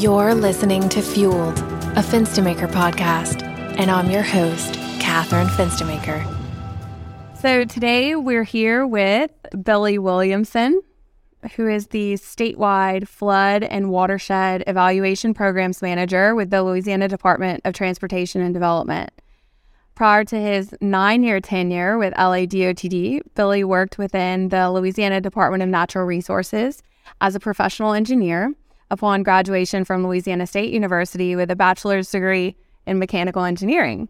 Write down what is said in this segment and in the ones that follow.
You're listening to Fueled, a Fenstermaker podcast, and I'm your host, Catherine Fenstermaker. So today we're here with Billy Williamson, who is the statewide flood and watershed evaluation programs manager with the Louisiana Department of Transportation and Development. Prior to his nine year tenure with LADOTD, Billy worked within the Louisiana Department of Natural Resources as a professional engineer upon graduation from Louisiana State University with a bachelor's degree in mechanical engineering.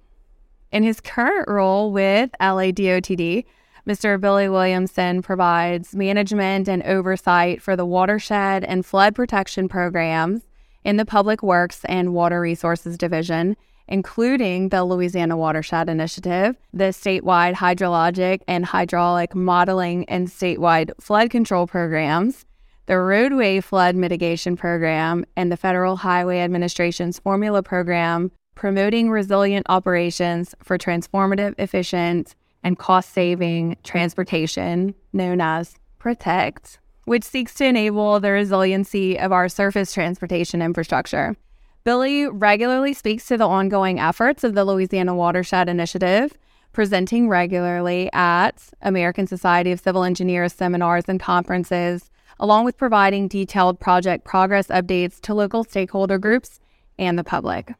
In his current role with LADOTD, Mr. Billy Williamson provides management and oversight for the watershed and flood protection programs in the Public Works and Water Resources Division, including the Louisiana Watershed Initiative, the statewide hydrologic and hydraulic modeling and statewide flood control programs, the Roadway Flood Mitigation Program, and the Federal Highway Administration's Formula Program, promoting resilient operations for transformative, efficient, and cost saving transportation, known as PROTECT, which seeks to enable the resiliency of our surface transportation infrastructure. Billy regularly speaks to the ongoing efforts of the Louisiana Watershed Initiative, presenting regularly at American Society of Civil Engineers seminars and conferences, along with providing detailed project progress updates to local stakeholder groups and the public.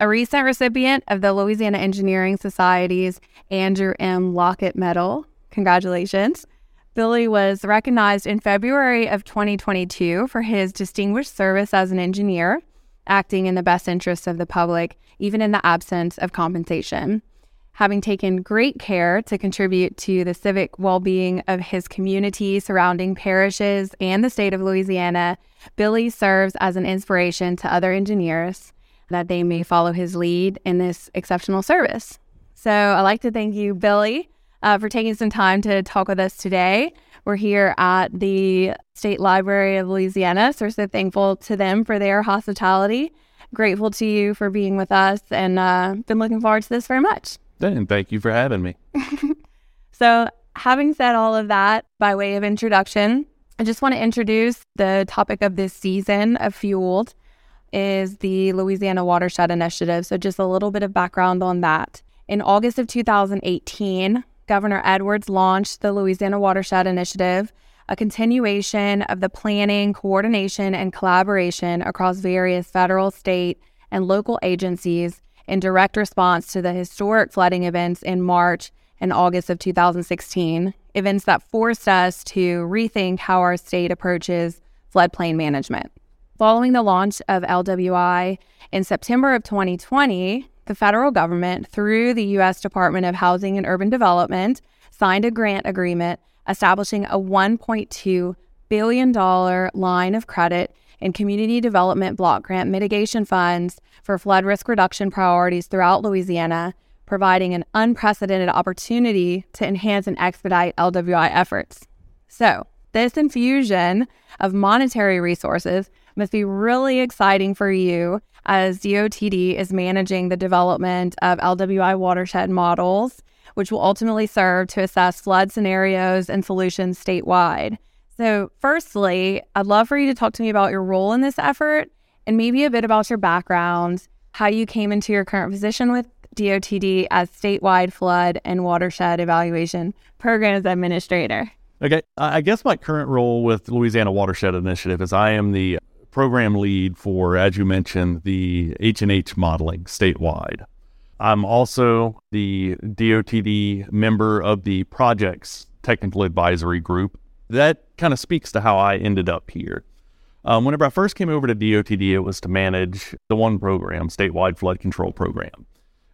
A recent recipient of the Louisiana Engineering Society's Andrew M. Lockett Medal, congratulations. Billy was recognized in February of 2022 for his distinguished service as an engineer acting in the best interests of the public, even in the absence of compensation. Having taken great care to contribute to the civic well being of his community surrounding parishes and the state of Louisiana, Billy serves as an inspiration to other engineers that they may follow his lead in this exceptional service. So I'd like to thank you, Billy, uh, for taking some time to talk with us today. We're here at the State Library of Louisiana, so we're so thankful to them for their hospitality. Grateful to you for being with us, and uh, been looking forward to this very much. And thank you for having me. so, having said all of that, by way of introduction, I just want to introduce the topic of this season of Fueled is the Louisiana Watershed Initiative. So, just a little bit of background on that. In August of 2018, Governor Edwards launched the Louisiana Watershed Initiative, a continuation of the planning, coordination, and collaboration across various federal, state, and local agencies in direct response to the historic flooding events in March and August of 2016, events that forced us to rethink how our state approaches floodplain management. Following the launch of LWI in September of 2020, the federal government, through the U.S. Department of Housing and Urban Development, signed a grant agreement establishing a $1.2 billion line of credit in community development block grant mitigation funds for flood risk reduction priorities throughout Louisiana, providing an unprecedented opportunity to enhance and expedite LWI efforts. So, this infusion of monetary resources must be really exciting for you as DOTD is managing the development of LWI watershed models, which will ultimately serve to assess flood scenarios and solutions statewide. So, firstly, I'd love for you to talk to me about your role in this effort and maybe a bit about your background, how you came into your current position with DOTD as statewide flood and watershed evaluation programs administrator. Okay, I guess my current role with Louisiana Watershed Initiative is I am the program lead for, as you mentioned, the H&H modeling statewide. I'm also the DOTD member of the projects technical advisory group. That kind of speaks to how I ended up here. Um, whenever I first came over to DOTD, it was to manage the one program, statewide flood control program.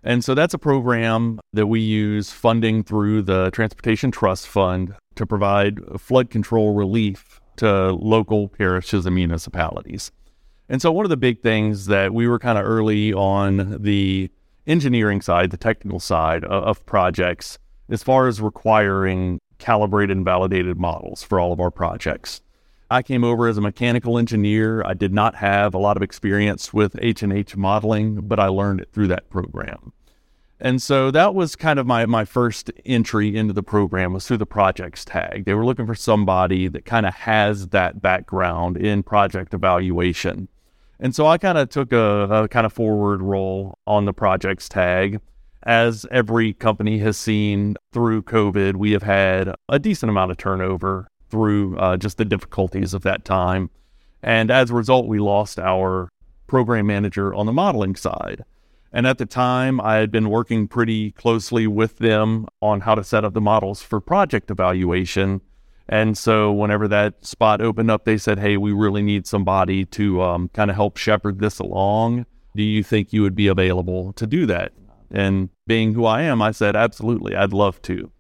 And so that's a program that we use funding through the Transportation Trust Fund to provide flood control relief to local parishes and municipalities. And so, one of the big things that we were kind of early on the engineering side, the technical side of, of, projects, as far as requiring calibrated and validated models for all of our projects. I came over as a mechanical engineer. I did not have a lot of experience with H&H modeling, but I learned it through that program. And so that was kind of my, my first entry into the program was through the projects tag. They were looking for somebody that kind of has that background in project evaluation. And so I kind of took a, a kind of forward role on the projects tag. As every company has seen through COVID, we have had a decent amount of turnover through uh, just the difficulties of that time. And as a result, we lost our program manager on the modeling side. And at the time, I had been working pretty closely with them on how to set up the models for project evaluation. And so, whenever that spot opened up, they said, Hey, we really need somebody to um, kind of help shepherd this along. Do you think you would be available to do that? And being who I am, I said, Absolutely, I'd love to.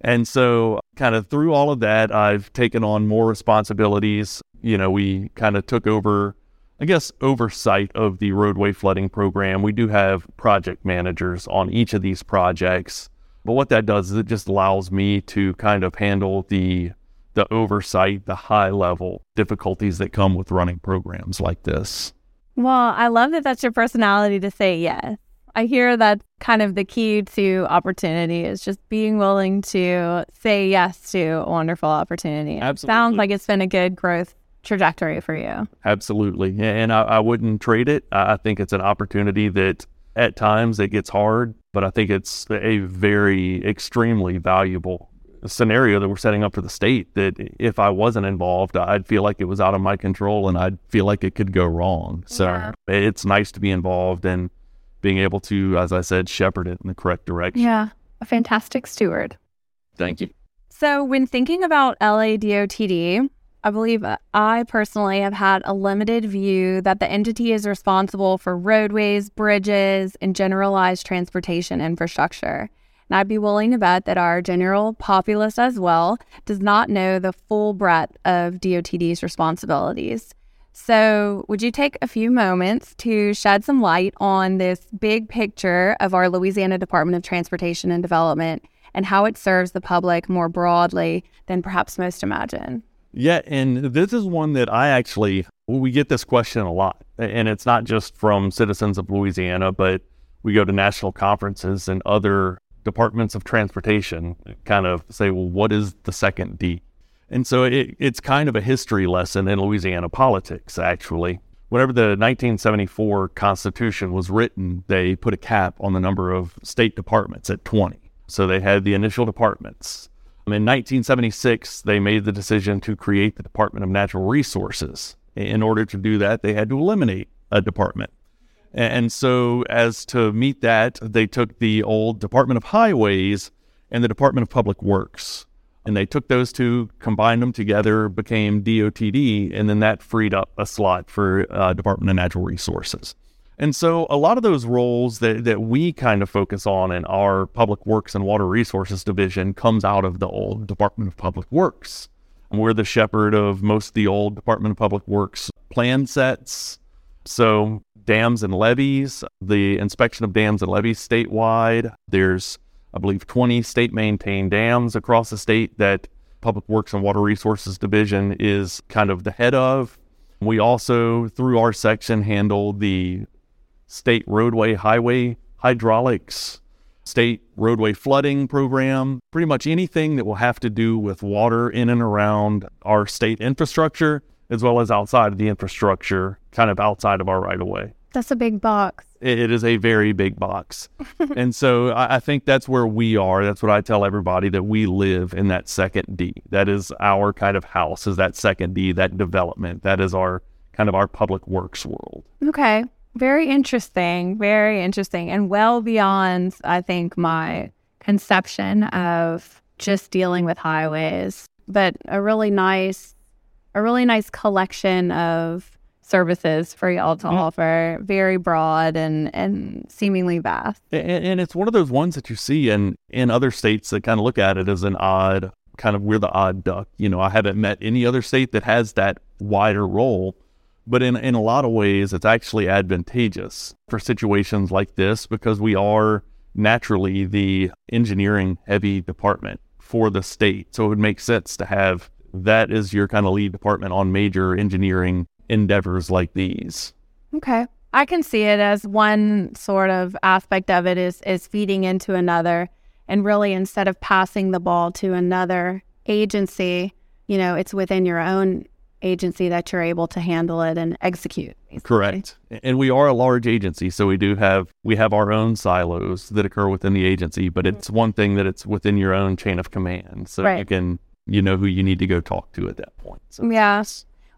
And so, kind of through all of that, I've taken on more responsibilities. You know, we kind of took over I guess, oversight of the roadway flooding program. We do have project managers on each of these projects. But what that does is it just allows me to kind of handle the the oversight, the high level difficulties that come with running programs like this. Well, I love that that's your personality to say yes. I hear that kind of the key to opportunity is just being willing to say yes to a wonderful opportunity. Absolutely. Sounds like it's been a good growth trajectory for you. Absolutely. And I, I wouldn't trade it. I think it's an opportunity that at times it gets hard, but I think it's a very extremely valuable scenario that we're setting up for the state that if I wasn't involved, I'd feel like it was out of my control and I'd feel like it could go wrong. So Yeah. it's nice to be involved and being able to, as I said, shepherd it in the correct direction. Yeah, a fantastic steward. Thank you. So, when thinking about LADOTD, I believe uh, I personally have had a limited view that the entity is responsible for roadways, bridges, and generalized transportation infrastructure. And I'd be willing to bet that our general populace as well does not know the full breadth of DOTD's responsibilities. So, would you take a few moments to shed some light on this big picture of our Louisiana Department of Transportation and Development and how it serves the public more broadly than perhaps most imagine? Yeah, and this is one that I actually we get this question a lot, and it's not just from citizens of Louisiana, but we go to national conferences and other departments of transportation kind of say, well, what is the second D? And so it, it's kind of a history lesson in Louisiana politics, actually. Whenever the 1974 Constitution was written, they put a cap on the number of state departments at 20. So they had the initial departments. In 1976, they made the decision to create the Department of Natural Resources. In order to do that, they had to eliminate a department. And so, as to meet that, they took the old Department of Highways and the Department of Public Works. And they took those two, combined them together, became DOTD, and then that freed up a slot for uh, Department of Natural Resources. And so, a lot of those roles that, that we kind of focus on in our Public Works and Water Resources division comes out of the old Department of Public Works. We're the shepherd of most of the old Department of Public Works plan sets. So, dams and levees, the inspection of dams and levees statewide. There's, I believe, 20 state maintained dams across the state that Public Works and Water Resources Division is kind of the head of. We also, through our section, handle the state roadway highway hydraulics, state roadway flooding program, pretty much anything that will have to do with water in and around our state infrastructure, as well as outside of the infrastructure, kind of outside of our right of way. That's a big box. It, it is a very big box. and so I, I think that's where we are. That's what I tell everybody that we live in that second D. That is our kind of house, is that second D, that development. That is our kind of our public works world. Okay. Very interesting. Very interesting. And well beyond, I think, my conception of just dealing with highways, but a really nice, a really nice collection of services for y'all to Mhm. offer. Very broad and, and seemingly vast. And, and it's one of those ones that you see in, in other states that kind of look at it as an odd, kind of, we're the odd duck. You know, I haven't met any other state that has that wider role. But in, in a lot of ways, it's actually advantageous for situations like this because we are naturally the engineering heavy department for the state. So it would make sense to have that as your kind of lead department on major engineering endeavors like these. Okay. I can see it as one sort of aspect of it is is feeding into another and really instead of passing the ball to another agency, you know, it's within your own agency that you're able to handle it and execute. Basically. Correct. And we are a large agency, so we do have we have our own silos that occur within the agency, but mm-hmm. it's one thing that it's within your own chain of command. So right. you can you know who you need to go talk to at that point. So. Yeah.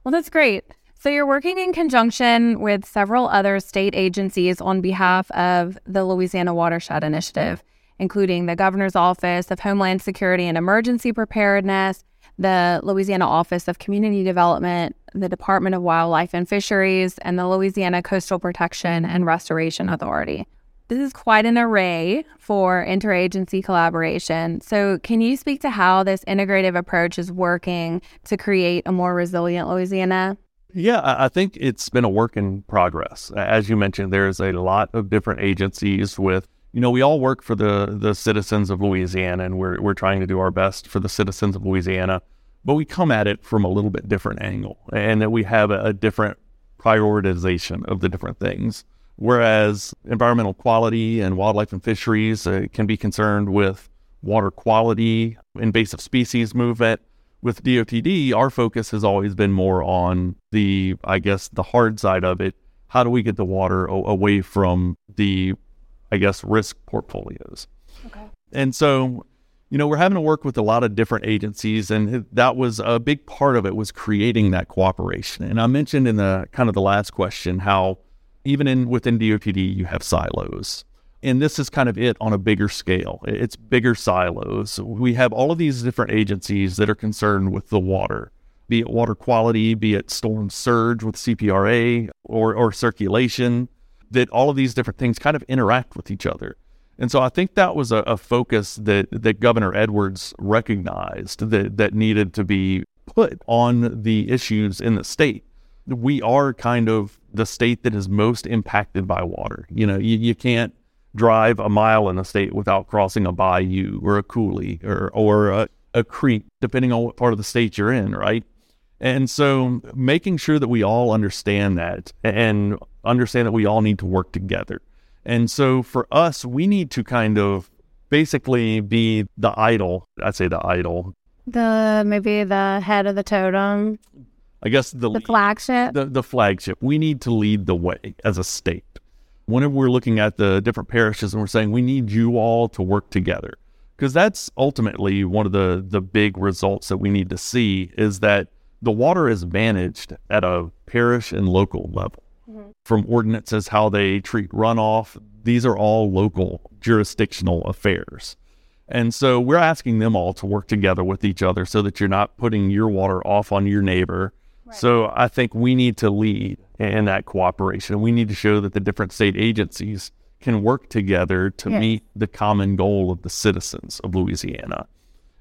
Well, that's great. So you're working in conjunction with several other state agencies on behalf of the Louisiana Watershed Initiative, including the Governor's Office of Homeland Security and Emergency Preparedness, the Louisiana Office of Community Development, the Department of Wildlife and Fisheries, and the Louisiana Coastal Protection and Restoration Authority. This is quite an array for interagency collaboration. So, can you speak to how this integrative approach is working to create a more resilient Louisiana? Yeah, I think it's been a work in progress. As you mentioned, there's a lot of different agencies with you know, we all work for the the citizens of Louisiana, and we're we're trying to do our best for the citizens of Louisiana, but we come at it from a little bit different angle, and that we have a, a different prioritization of the different things. Whereas environmental quality and wildlife and fisheries uh, can be concerned with water quality, invasive species movement. With DOTD, our focus has always been more on the, I guess, the hard side of it. How do we get the water o- away from the I guess, risk portfolios. Okay. And so, you know, we're having to work with a lot of different agencies, and that was a big part of it was creating that cooperation. And I mentioned in the kind of the last question how even in within DOTD you have silos. And this is kind of it on a bigger scale. It's bigger silos. We have all of these different agencies that are concerned with the water, be it water quality, be it storm surge with CPRA or, or circulation, that all of these different things kind of interact with each other. And so I think that was a, a focus that, that Governor Edwards recognized that, that needed to be put on the issues in the state. We are kind of the state that is most impacted by water. You know, you, you can't drive a mile in the state without crossing a bayou or a coulee or, or a, a creek, depending on what part of the state you're in, right? And so making sure that we all understand that and understand that we all need to work together. And so for us, we need to kind of basically be the idol. I'd say the idol. The maybe the head of the totem. I guess the, the flagship. The, the flagship. We need to lead the way as a state. Whenever we're looking at the different parishes and we're saying we need you all to work together, because that's ultimately one of the the big results that we need to see is that the water is managed at a parish and local level. Mm-hmm. From ordinances, how they treat runoff, these are all local jurisdictional affairs. And so we're asking them all to work together with each other so that you're not putting your water off on your neighbor. Right. So I think we need to lead in that cooperation. We need to show that the different state agencies can work together to yes. meet the common goal of the citizens of Louisiana.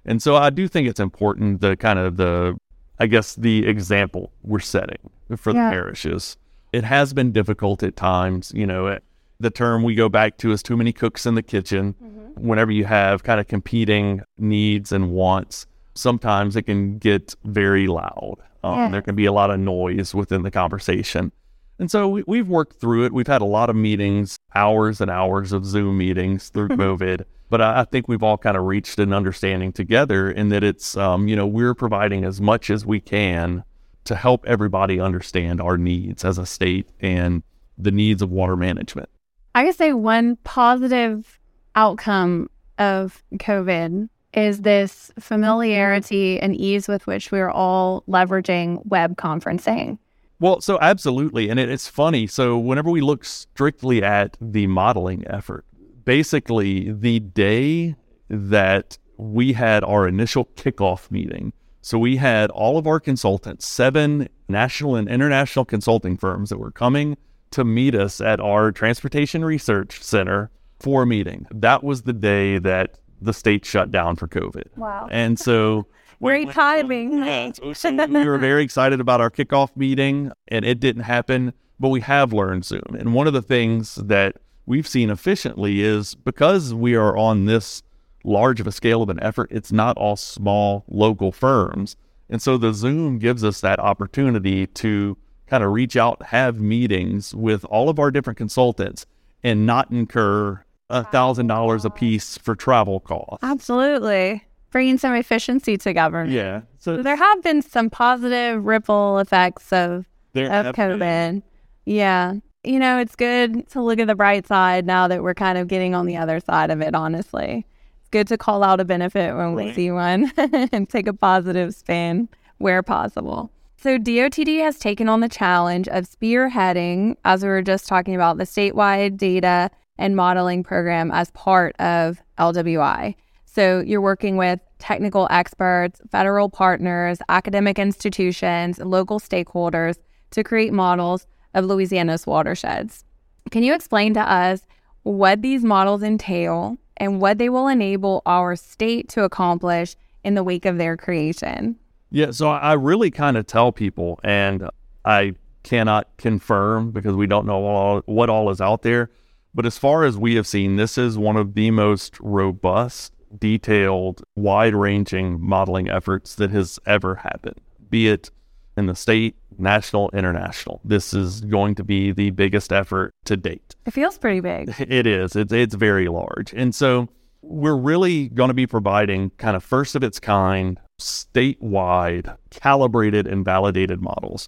And so I do think it's important the kind of the I guess, the example we're setting for yeah. the parishes. It has been difficult at times. You know, the term we go back to is too many cooks in the kitchen. Mm-hmm. Whenever you have kind of competing needs and wants, sometimes it can get very loud. Um, yeah. There can be a lot of noise within the conversation. And so we, have worked through it. We've had a lot of meetings, hours and hours of Zoom meetings through COVID. But I, I, think we've all kind of reached an understanding together in that it's, um, you know, we're providing as much as we can to help everybody understand our needs as a state and the needs of water management. I could say one positive outcome of COVID is this mm-hmm. familiarity and ease with which we're all leveraging web conferencing. Well, so absolutely. And it, it's funny. So, whenever we look strictly at the modeling effort, basically the day that we had our initial kickoff meeting, so we had all of our consultants, seven national and international consulting firms that were coming to meet us at our Transportation Research Center for a meeting. That was the day that the state shut down for COVID. Wow. And so Great timing. we were very excited about our kickoff meeting, and it didn't happen, but we have learned Zoom. And one of the things that we've seen efficiently is because we are on this large of a scale of an effort, it's not all small local firms. And so the Zoom gives us that opportunity to kind of reach out, have meetings with all of our different consultants and not incur a thousand dollars a piece for travel costs. Absolutely. bringing some efficiency to government. Yeah. So, there have been some positive ripple effects of there of have been- COVID. Yeah. You know, it's good to look at the bright side now that we're kind of getting on the other side of it, honestly. It's good to call out a benefit when we see one and take a positive spin where possible. So, DOTD has taken on the challenge of spearheading, as we were just talking about, the statewide data and modeling program as part of LWI. So, you're working with technical experts, federal partners, academic institutions, local stakeholders to create models of Louisiana's watersheds. Can you explain to us what these models entail and what they will enable our state to accomplish in the wake of their creation? Yeah, so I really kind of tell people, and I cannot confirm because we don't know all, what all is out there. But as far as we have seen, this is one of the most robust, detailed, wide ranging modeling efforts that has ever happened, be it in the state, national, international. This is going to be the biggest effort to date. It feels pretty big. It is. It's it's very large. And so we're really going to be providing kind of first of its kind, statewide, calibrated and validated models.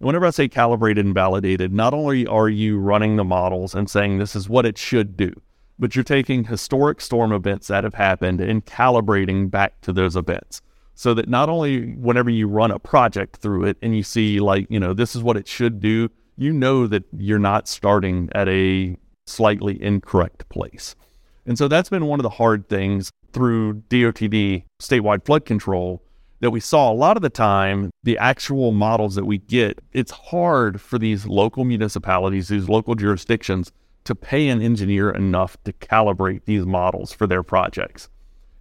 Whenever I say calibrated and validated, not only are you running the models and saying this is what it should do, but you're taking historic storm events that have happened and calibrating back to those events. So that not only whenever you run a project through it and you see like, you know, this is what it should do, you know that you're not starting at a slightly incorrect place. And so that's been one of the hard things through DOTD statewide flood control that we saw a lot of the time the actual models that we get it's hard for these local municipalities these local jurisdictions to pay an engineer enough to calibrate these models for their projects.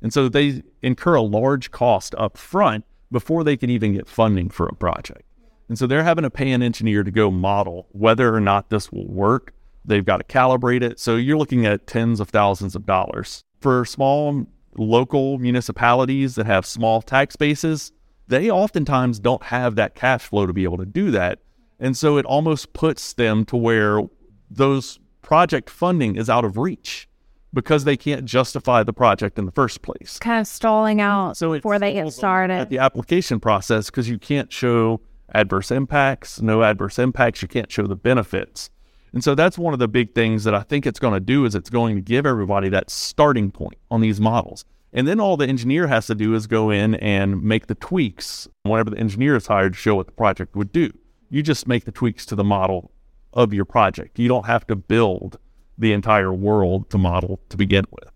And so they incur a large cost up front before they can even get funding for a project. And so they're having to pay an engineer to go model whether or not this will work. They've got to calibrate it. So you're looking at tens of thousands of dollars. For small local municipalities that have small tax bases, they oftentimes don't have that cash flow to be able to do that. And so it almost puts them to where those project funding is out of reach because they can't justify the project in the first place. Kind of stalling out So before they get started. at the application process because you can't show adverse impacts, no adverse impacts, you can't show the benefits. And so that's one of the big things that I think it's going to do is it's going to give everybody that starting point on these models. And then all the engineer has to do is go in and make the tweaks whenever the engineer is hired to show what the project would do. You just make the tweaks to the model of your project. You don't have to build the entire world to model to begin with.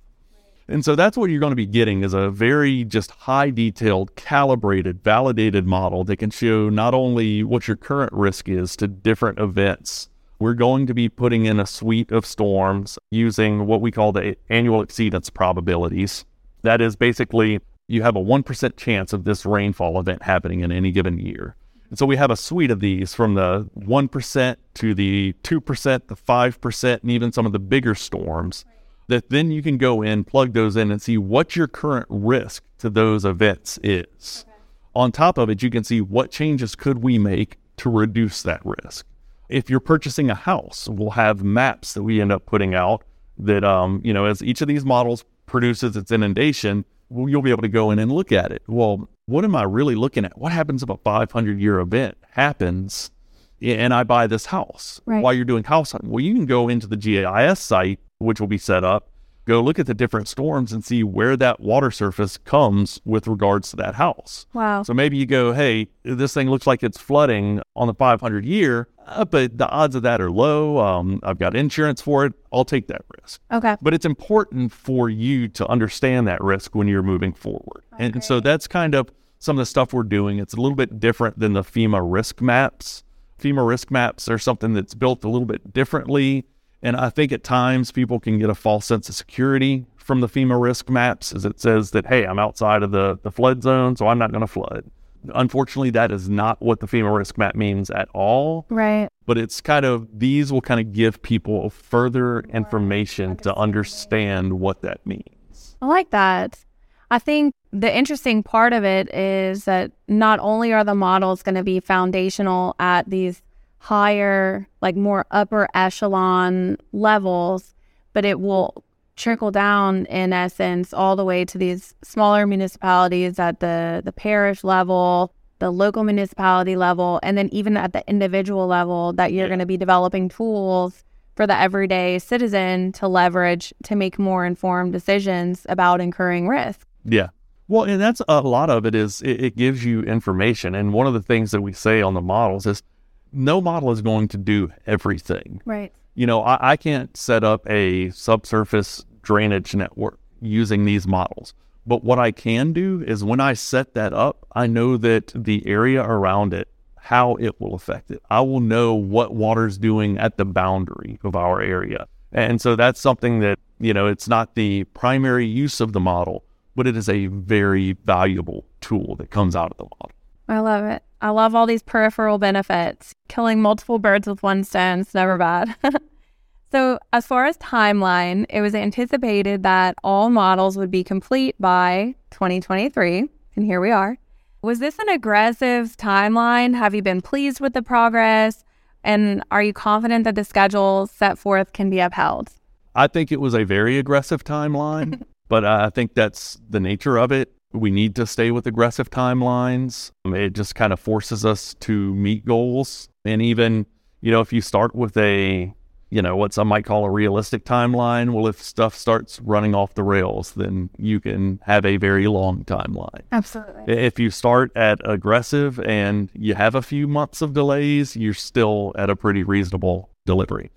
And so that's what you're going to be getting is a very just high detailed, calibrated, validated model that can show not only what your current risk is to different events. We're going to be putting in a suite of storms using what we call the annual exceedance probabilities. That is basically you have a 1% chance of this rainfall event happening in any given year. And so we have a suite of these from the 1% to the 2%, the 5%, and even some of the bigger storms that then you can go in, plug those in, and see what your current risk to those events is. On top of it, you can see what changes could we make to reduce that risk. If you're purchasing a house, we'll have maps that we end up putting out that, um, you know, as each of these models produces its inundation, well, you'll be able to go in and look at it. Well, what am I really looking at? What happens if a 500 year event happens and I buy this house Right. while you're doing house hunting? Well, you can go into the GIS site, which will be set up, go look at the different storms and see where that water surface comes with regards to that house. wow. So maybe you go, hey, this thing looks like it's flooding on the 500 year, uh, but the odds of that are low. Um, I've got insurance for it. I'll take that risk. Okay. But it's important for you to understand that risk when you're moving forward. And, and so that's kind of some of the stuff we're doing. It's a little bit different than the FEMA risk maps. FEMA risk maps are something that's built a little bit differently. And I think at times people can get a false sense of security from the FEMA risk maps as it says that, hey, I'm outside of the, the flood zone, so I'm not going to flood. Unfortunately, that is not what the FEMA risk map means at all Right. but it's kind of these will kind of give people further information to understand what that means. I like that. I think the interesting part of it is that not only are the models going to be foundational at these higher, like more upper echelon levels, but it will trickle down in essence all the way to these smaller municipalities at the the parish level the local municipality level and then even at the individual level that you're going to be developing tools for the everyday citizen to leverage to make more informed decisions about incurring risk Yeah. Well, and that's a lot of it is it, it gives you information. And one of the things that we say on the models is no model is going to do everything. right You know, I, I can't set up a subsurface drainage network using these models. But what I can do is when I set that up, I know that the area around it, how it will affect it. I will know what water's doing at the boundary of our area. And so that's something that, you know, it's not the primary use of the model, but it is a very valuable tool that comes out of the model. I love it. I love all these peripheral benefits. Killing multiple birds with one stone is never bad. so, as far as timeline, it was anticipated that all models would be complete by 2023. And here we are. Was this an aggressive timeline? Have you been pleased with the progress? And are you confident that the schedule set forth can be upheld? I think it was a very aggressive timeline, but I think that's the nature of it. We need to stay with aggressive timelines. It just kind of forces us to meet goals. And even, you know, if you start with a, you know, what some might call a realistic timeline, well, if stuff starts running off the rails, then you can have a very long timeline. Absolutely. If you start at aggressive and you have a few months of delays, you're still at a pretty reasonable delivery.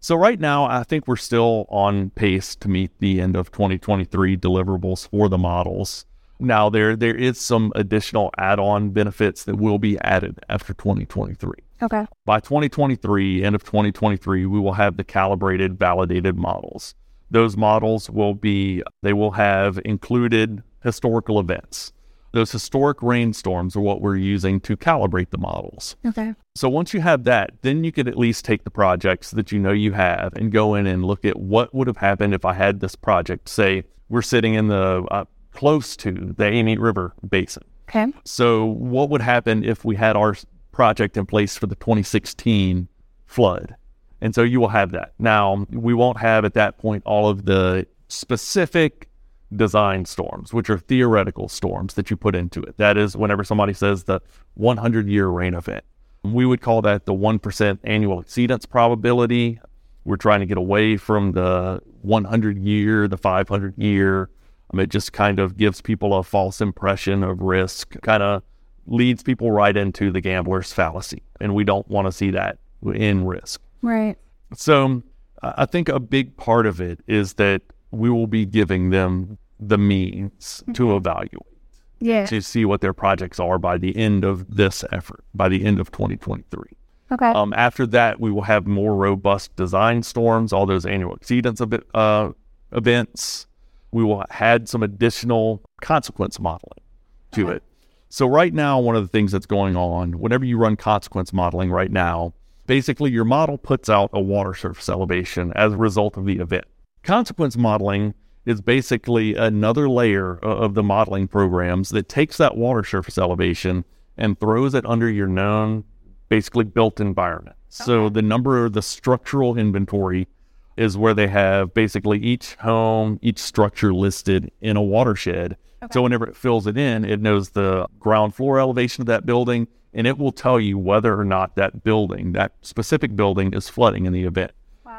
So right now, I think we're still on pace to meet the end of 2023 deliverables for the models. Now there there is some additional add-on benefits that will be added after 2023. Okay. By 2023, end of 2023, we will have the calibrated, validated models. Those models will be, they will have included historical events. Those historic rainstorms are what we're using to calibrate the models. Okay. So once you have that, then you could at least take the projects that you know you have and go in and look at what would have happened if I had this project. Say we're sitting in the uh, close to the Amite River Basin. Okay. So, what would happen if we had our project in place for the 2016 flood? And so you will have that. Now, we won't have at that point all of the specific design storms, which are theoretical storms that you put into it. That is whenever somebody says the 100 year rain event. We would call that the 1% annual exceedance probability. We're trying to get away from the 100 year, the 500 year. It just kind of gives people a false impression of risk, kind of leads people right into the gambler's fallacy. And we don't want to see that in risk. Right. So I I think a big part of it is that we will be giving them the means to evaluate, Yeah. to see what their projects are by the end of this effort, by the end of 2023. Okay. Um, after that, we will have more robust design storms, all those annual exceedance of uh, events. We will add some additional consequence modeling to Okay. it. So right now, one of the things that's going on, whenever you run consequence modeling right now, basically your model puts out a water surface elevation as a result of the event. Consequence modeling is basically another layer of the modeling programs that takes that water surface elevation and throws it under your known, basically built environment. So the number, of the structural inventory is where they have basically each home, each structure listed in a watershed. So whenever it fills it in, it knows the ground floor elevation of that building and it will tell you whether or not that building, that specific building, is flooding in the event.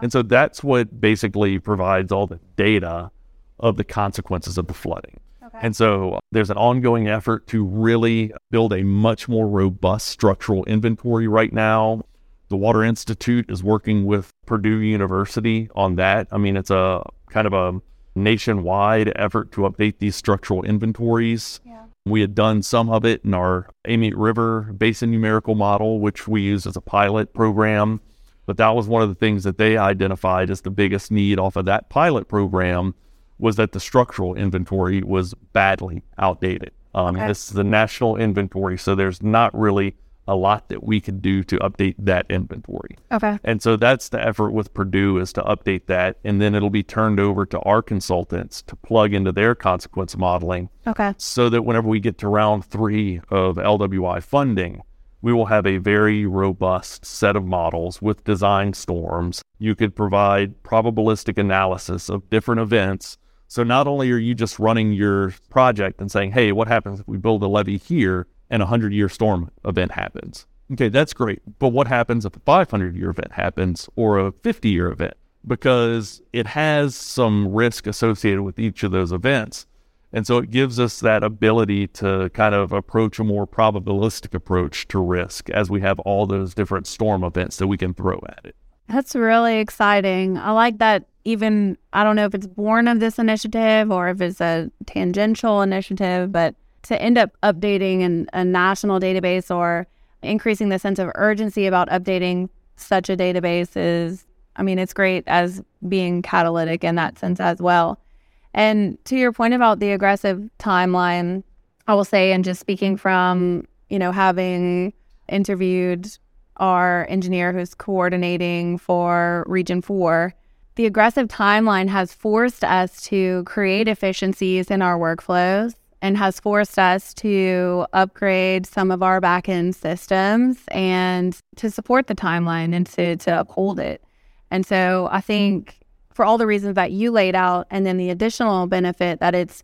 And so that's what basically provides all the data of the consequences of the flooding. And so there's an ongoing effort to really build a much more robust structural inventory right now. The Water Institute is working with Purdue University on that. I mean, it's a kind of a nationwide effort to update these structural inventories. Yeah. We had done some of it in our Amite River Basin Numerical Model, which we used as a pilot program. But that was one of the things that they identified as the biggest need off of that pilot program was that the structural inventory was badly outdated. Um, Okay. This is the national inventory, so there's not really a lot that we can do to update that inventory. Okay. And so that's the effort with Purdue is to update that, and then it'll be turned over to our consultants to plug into their consequence modeling Okay. so that whenever we get to round three of LWI funding, we will have a very robust set of models with design storms. You could provide probabilistic analysis of different events. So not only are you just running your project and saying, hey, what happens if we build a levee here and a 100 year storm event happens? Okay, that's great. But what happens if a 500 year event happens or a 50 year event? Because it has some risk associated with each of those events. And so it gives us that ability to kind of approach a more probabilistic approach to risk as we have all those different storm events that we can throw at it. That's really exciting. I like that even, I don't know if it's born of this initiative or if it's a tangential initiative, but to end up updating an, a national database or increasing the sense of urgency about updating such a database is, I mean, it's great as being catalytic in that sense as well. And to your point about the aggressive timeline, I will say, and just speaking from, you know, having interviewed our engineer who's coordinating for Region 4, the aggressive timeline has forced us to create efficiencies in our workflows and has forced us to upgrade some of our backend systems and to support the timeline and to, to uphold it. And so I think for all the reasons that you laid out, and then the additional benefit that it's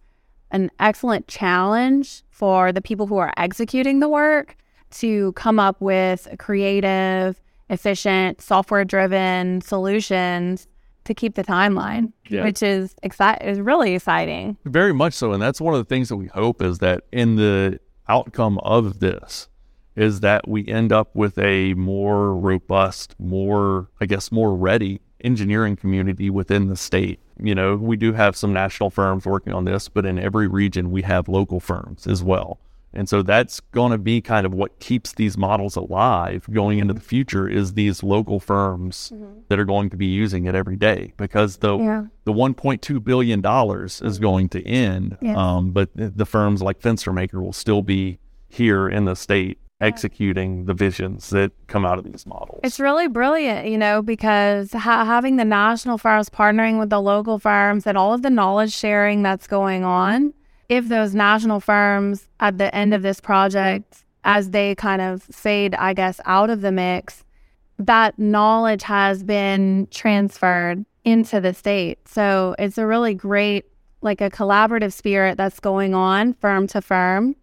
an excellent challenge for the people who are executing the work to come up with creative, efficient, software driven solutions to keep the timeline, yeah. which is exciting, is really exciting. Very much so. And that's one of the things that we hope is that in the outcome of this is that we end up with a more robust, more, I guess, more ready engineering community within the state. You know, we do have some national firms working on this, but in every region we have local firms as well. And so that's going to be kind of what keeps these models alive going into the future is these local firms mm-hmm. that are going to be using it every day because the yeah. the 1.2 billion dollars is going to end. Yes. Um, but the firms like Fenstermaker will still be here in the state executing the visions that come out of these models. It's really brilliant, you know, because ha- having the national firms partnering with the local firms and all of the knowledge sharing that's going on, if those national firms at the end of this project, as they kind of fade, I guess, out of the mix, that knowledge has been transferred into the state. So it's a really great, like a collaborative spirit that's going on firm to firm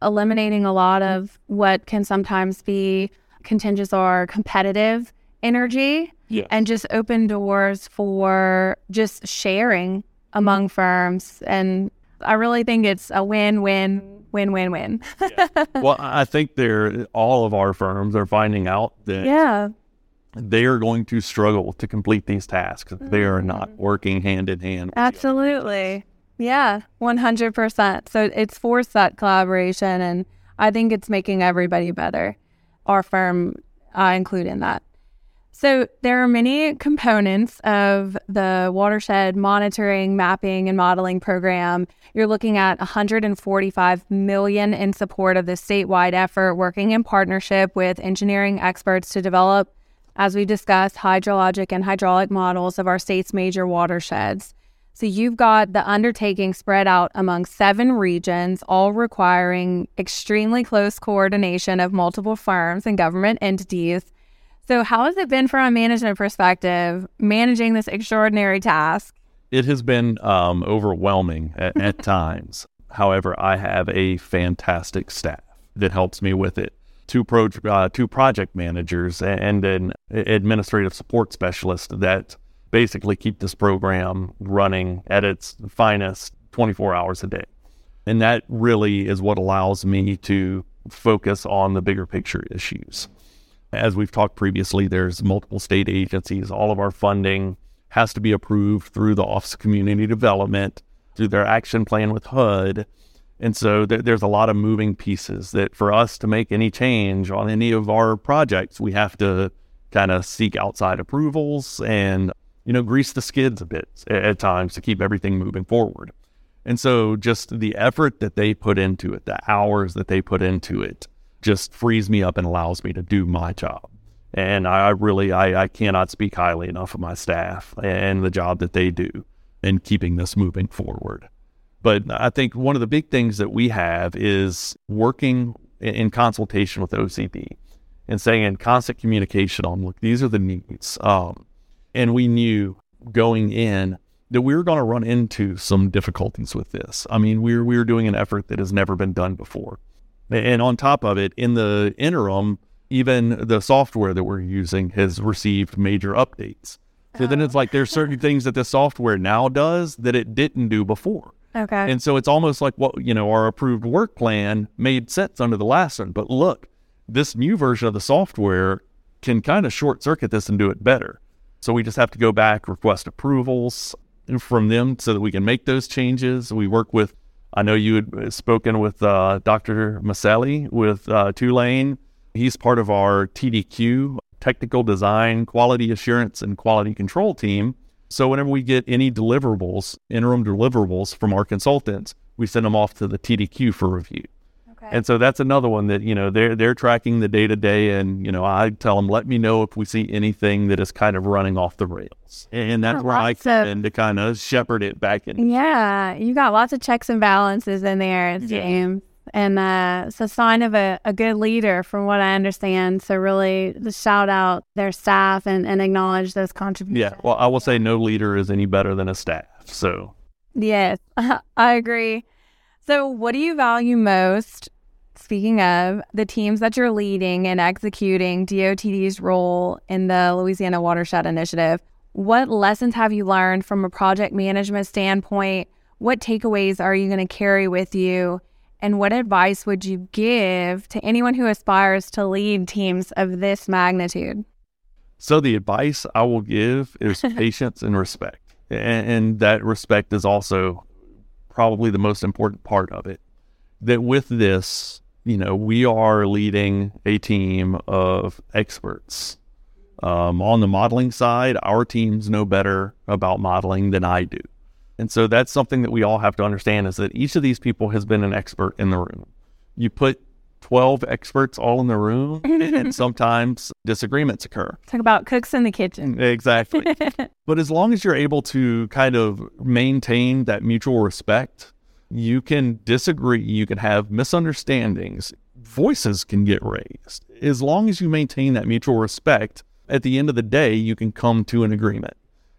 eliminating a lot of what can sometimes be contentious or competitive energy yes. and just open doors for just sharing among firms. And I really think it's a win win win win win. yeah. Well, I think they're all of our firms are finding out that yeah. they are going to struggle to complete these tasks. Mm-hmm. They are not mm-hmm. working hand in hand. Absolutely. Yeah, 100%. So it's forced that collaboration, and I think it's making everybody better. Our firm, I include in that. So there are many components of the watershed monitoring, mapping, and modeling program. You're looking at 145 million in support of the statewide effort, working in partnership with engineering experts to develop, as we discussed, hydrologic and hydraulic models of our state's major watersheds. So you've got the undertaking spread out among seven regions, all requiring extremely close coordination of multiple firms and government entities. So, how has it been from a management perspective managing this extraordinary task? It has been um, overwhelming at, at times. However, I have a fantastic staff that helps me with it. Two pro, uh, two project managers and an administrative support specialist that basically keep this program running at its finest 24 hours a day. And that really is what allows me to focus on the bigger picture issues. As we've talked previously, there's multiple state agencies. All of our funding has to be approved through the Office of Community Development, through their action plan with HUD. And so th- there's a lot of moving pieces that for us to make any change on any of our projects, we have to kind of seek outside approvals and you know, grease the skids a bit at times to keep everything moving forward. And so just the effort that they put into it, the hours that they put into it, just frees me up and allows me to do my job. And I really, I, I cannot speak highly enough of my staff and the job that they do in keeping this moving forward. But I think one of the big things that we have is working in consultation with OCD. and saying in constant communication on look, these are the needs. Um, and we knew going in that we were going to run into some difficulties with this. I mean, we're we were doing an effort that has never been done before. And on top of it, in the interim, even the software that we're using has received major updates. So oh. then it's oh. like there's certain things that the software now does that it didn't do before. Okay. And so it's almost like what, you know, our approved work plan made sense under the last one. But look, this new version of the software can kind of short circuit this and do it better. So we just have to go back, request approvals from them so that we can make those changes. We work with, I know you had spoken with uh, Dr. Maselli with uh, Tulane. He's part of our TDQ, Technical Design, Quality Assurance, and Quality Control team. So whenever we get any deliverables, interim deliverables from our consultants, we send them off to the TDQ for review. Okay. And so that's another one that, you know, they're they're tracking the day to day and, you know, I tell them, let me know if we see anything that is kind of running off the rails. And that's where I come in to kind of shepherd it back in. Yeah. You got lots of checks and balances in there, James. Yeah. And uh, it's a sign of a, a good leader, from what I understand. So, really, shout out their staff and, and acknowledge those contributions. Yeah. Well, I will say no leader is any better than a staff. So, yes, I agree. So, what do you value most? Speaking of the teams that you're leading and executing DOTD's role in the Louisiana Watershed Initiative, what lessons have you learned from a project management standpoint? What takeaways are you going to carry with you? And what advice would you give to anyone who aspires to lead teams of this magnitude? So, the advice I will give is patience and respect. And, and, that respect is also probably the most important part of it. That with this, you know, we are leading a team of experts. Um, on the modeling side, our teams know better about modeling than I do. And so that's something that we all have to understand is that each of these people has been an expert in the room. You put 12 experts all in the room, and sometimes disagreements occur. Talk about cooks in the kitchen. Exactly. but as long as you're able to kind of maintain that mutual respect, you can disagree, you can have misunderstandings, voices can get raised. As long as you maintain that mutual respect, at the end of the day, you can come to an agreement.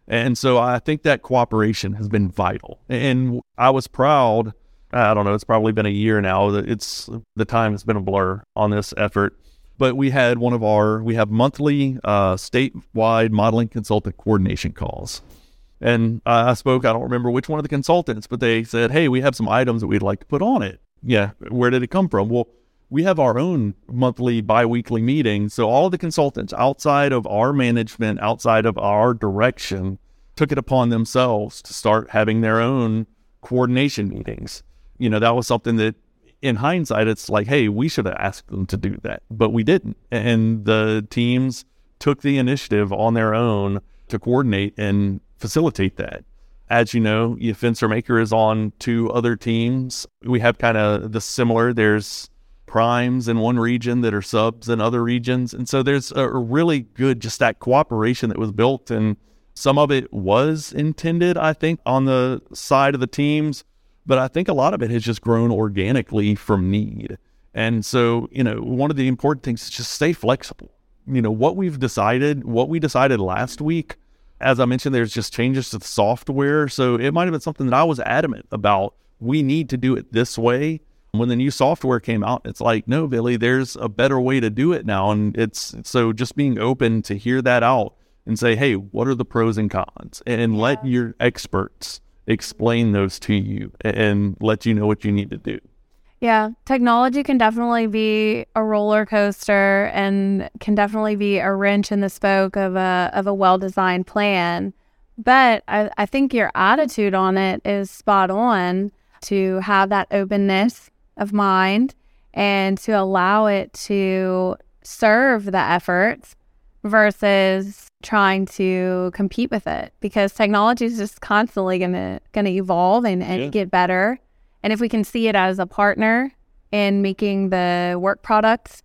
And so I think that cooperation has been vital. And I was proud. I don't know, it's probably been a year now. It's the time has been a blur on this effort. But we had one of our, we have monthly uh, statewide modeling consultant coordination calls. And I spoke, I don't remember which one of the consultants, but they said, hey, we have some items that we'd like to put on it. Yeah, where did it come from? Well, we have our own monthly biweekly meeting. So all the consultants outside of our management, outside of our direction, took it upon themselves to start having their own coordination meetings. You know, that was something that in hindsight, it's like, hey, we should have asked them to do that, but we didn't. And the teams took the initiative on their own to coordinate and facilitate that. As you know, Fenstermaker is on two other teams. We have kind of the similar. There's primes in one region that are subs in other regions. And so there's a really good, just that cooperation that was built. And some of it was intended, I think, on the side of the teams. But I think a lot of it has just grown organically from need. And so, you know, one of the important things is just stay flexible. You know, what we've decided, what we decided last week, as I mentioned, there's just changes to the software. So it might have been something that I was adamant about. We need to do it this way when the new software came out, it's like, no, Billy, there's a better way to do it now. And it's so just being open to hear that out and say, hey, what are the pros and cons? And yeah. let your experts explain those to you and let you know what you need to do. Yeah, technology can definitely be a roller coaster and can definitely be a wrench in the spoke of a of a well designed plan. But I, I think your attitude on it is spot on to have that openness of mind and to allow it to serve the efforts versus trying to compete with it because technology is just constantly gonna gonna evolve and, and yeah. get better. And if we can see it as a partner in making the work products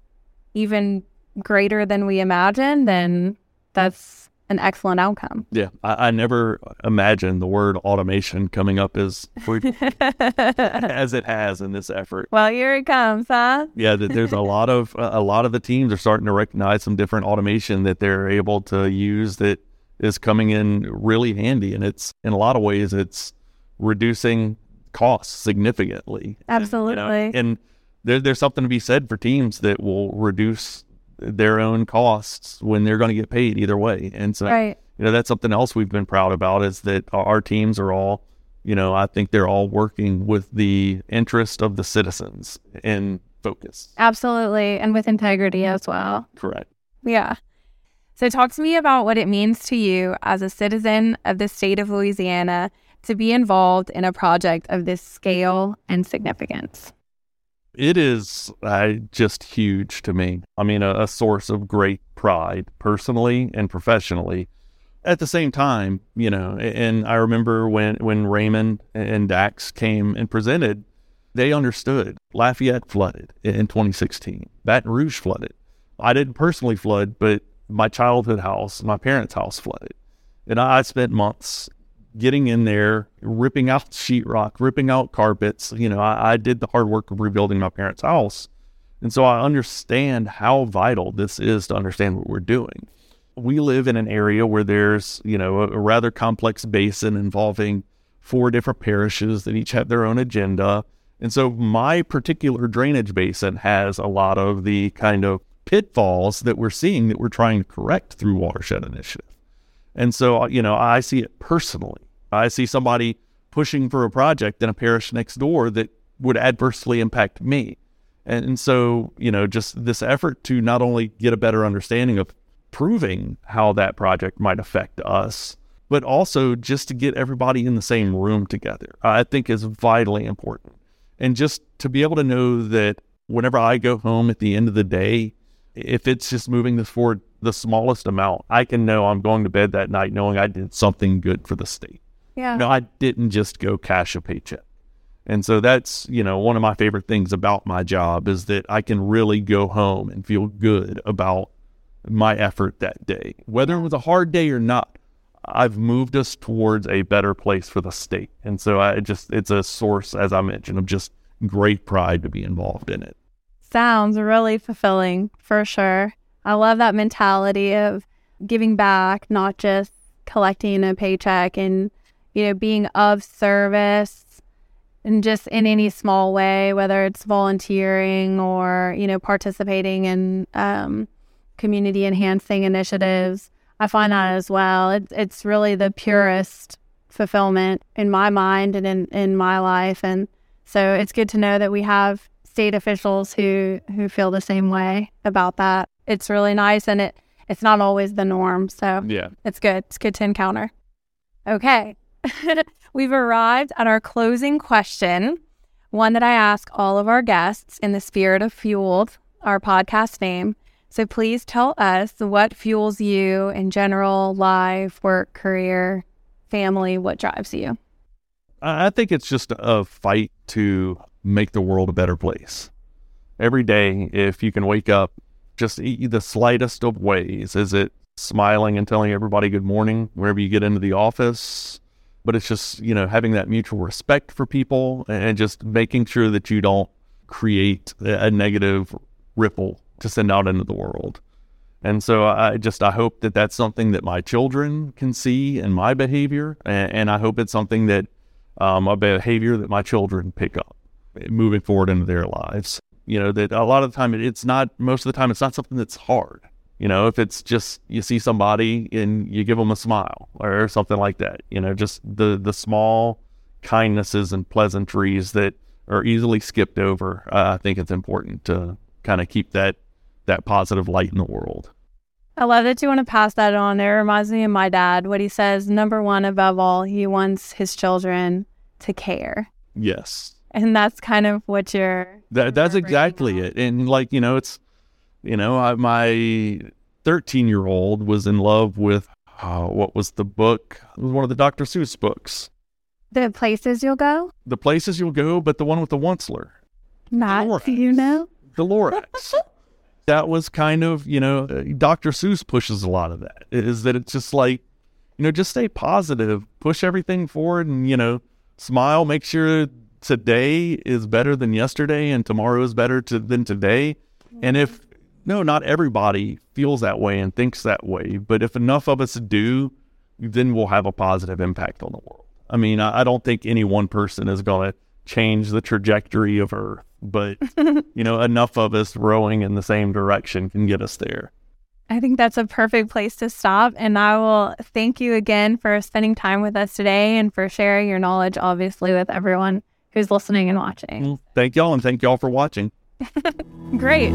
even greater than we imagine, then that's an excellent outcome. Yeah, I, I never imagined the word automation coming up as as it has in this effort. Well, here it comes, huh? Yeah, there's a lot of a lot of the teams are starting to recognize some different automation that they're able to use that is coming in really handy, and it's in a lot of ways it's reducing costs significantly. Absolutely. And, you know, and there, there's something to be said for teams that will reduce their own costs when they're going to get paid either way. And so, right. you know, that's something else we've been proud about is that our teams are all, you know, I think they're all working with the interest of the citizens in focus. Absolutely. And with integrity as well. Correct. Yeah. So, talk to me about what it means to you as a citizen of the state of Louisiana to be involved in a project of this scale and significance. It is uh, just huge to me. I mean, a, a source of great pride personally and professionally. At the same time, you know, and I remember when, when Raymond and Dax came and presented, they understood. Lafayette flooded in 2016, Baton Rouge flooded. I didn't personally flood, but my childhood house, my parents' house flooded. And I spent months getting in there, ripping out sheetrock, ripping out carpets. You know, I, I, did the hard work of rebuilding my parents' house. And so I understand how vital this is to understand what we're doing. We live in an area where there's, you know, a, a rather complex basin involving four different parishes that each have their own agenda. And so my particular drainage basin has a lot of the kind of pitfalls that we're seeing that we're trying to correct through Watershed Initiative. And so, you know, I see it personally. I see somebody pushing for a project in a parish next door that would adversely impact me. And, so, you know, just this effort to not only get a better understanding of proving how that project might affect us, but also just to get everybody in the same room together, I think is vitally important. And just to be able to know that whenever I go home at the end of the day, if it's just moving this forward the smallest amount, I can know I'm going to bed that night knowing I did something good for the state. Yeah. No, I didn't just go cash a paycheck. And so that's, you know, one of my favorite things about my job is that I can really go home and feel good about my effort that day. Whether it was a hard day or not, I've moved us towards a better place for the state. And so I just, it's a source, as I mentioned, of just great pride to be involved in it. Sounds really fulfilling for sure. I love that mentality of giving back, not just collecting a paycheck and, you know, being of service and just in any small way, whether it's volunteering or, you know, participating in um, community enhancing initiatives. I find that as well. It's it's really the purest fulfillment in my mind and in, in my life. And so it's good to know that we have state officials who who feel the same way about that it's really nice and it it's not always the norm. So yeah, it's good. It's good to encounter. Okay. We've arrived at our closing question, one that I ask all of our guests in the spirit of Fueled, our podcast name. So please tell us what fuels you in general, life, work, career, family, what drives you? I think it's just a fight to make the world a better place. Every day, if you can wake up just the slightest of ways. Is it smiling and telling everybody good morning whenever you get into the office? But it's just, you know, having that mutual respect for people and just making sure that you don't create a negative ripple to send out into the world. And so I just I hope that that's something that my children can see in my behavior, and, and I hope it's something that um, a behavior that my children pick up moving forward into their lives you know that a lot of the time it's not most of the time it's not something that's hard you know if it's just you see somebody and you give them a smile or something like that you know just the the small kindnesses and pleasantries that are easily skipped over uh, i think it's important to kind of keep that that positive light in the world I love that you want to pass that on. It reminds me of my dad. What he says, number one, above all, he wants his children to care. Yes and that's kind of what you're. That, that's exactly it. And like you know, it's you know, I, my 13 year old was in love with uh, what was the book? It was one of the Dr. Seuss books. The places you'll go. The places you'll go, but the one with the Onceler. Not, do you know? The Lorax. that was kind of, you know, uh, Dr. Seuss pushes a lot of that is that it's just like, you know, just stay positive, push everything forward and, you know, smile, make sure today is better than yesterday and tomorrow is better to, than today. And if, no, not everybody feels that way and thinks that way, but if enough of us do, then we'll have a positive impact on the world. I mean, I, don't think any one person is going to change the trajectory of Earth, but you know, enough of us rowing in the same direction can get us there. I think that's a perfect place to stop. And I will thank you again for spending time with us today and for sharing your knowledge, obviously, with everyone who's listening and watching. Well, thank y'all, and thank y'all for watching. Great.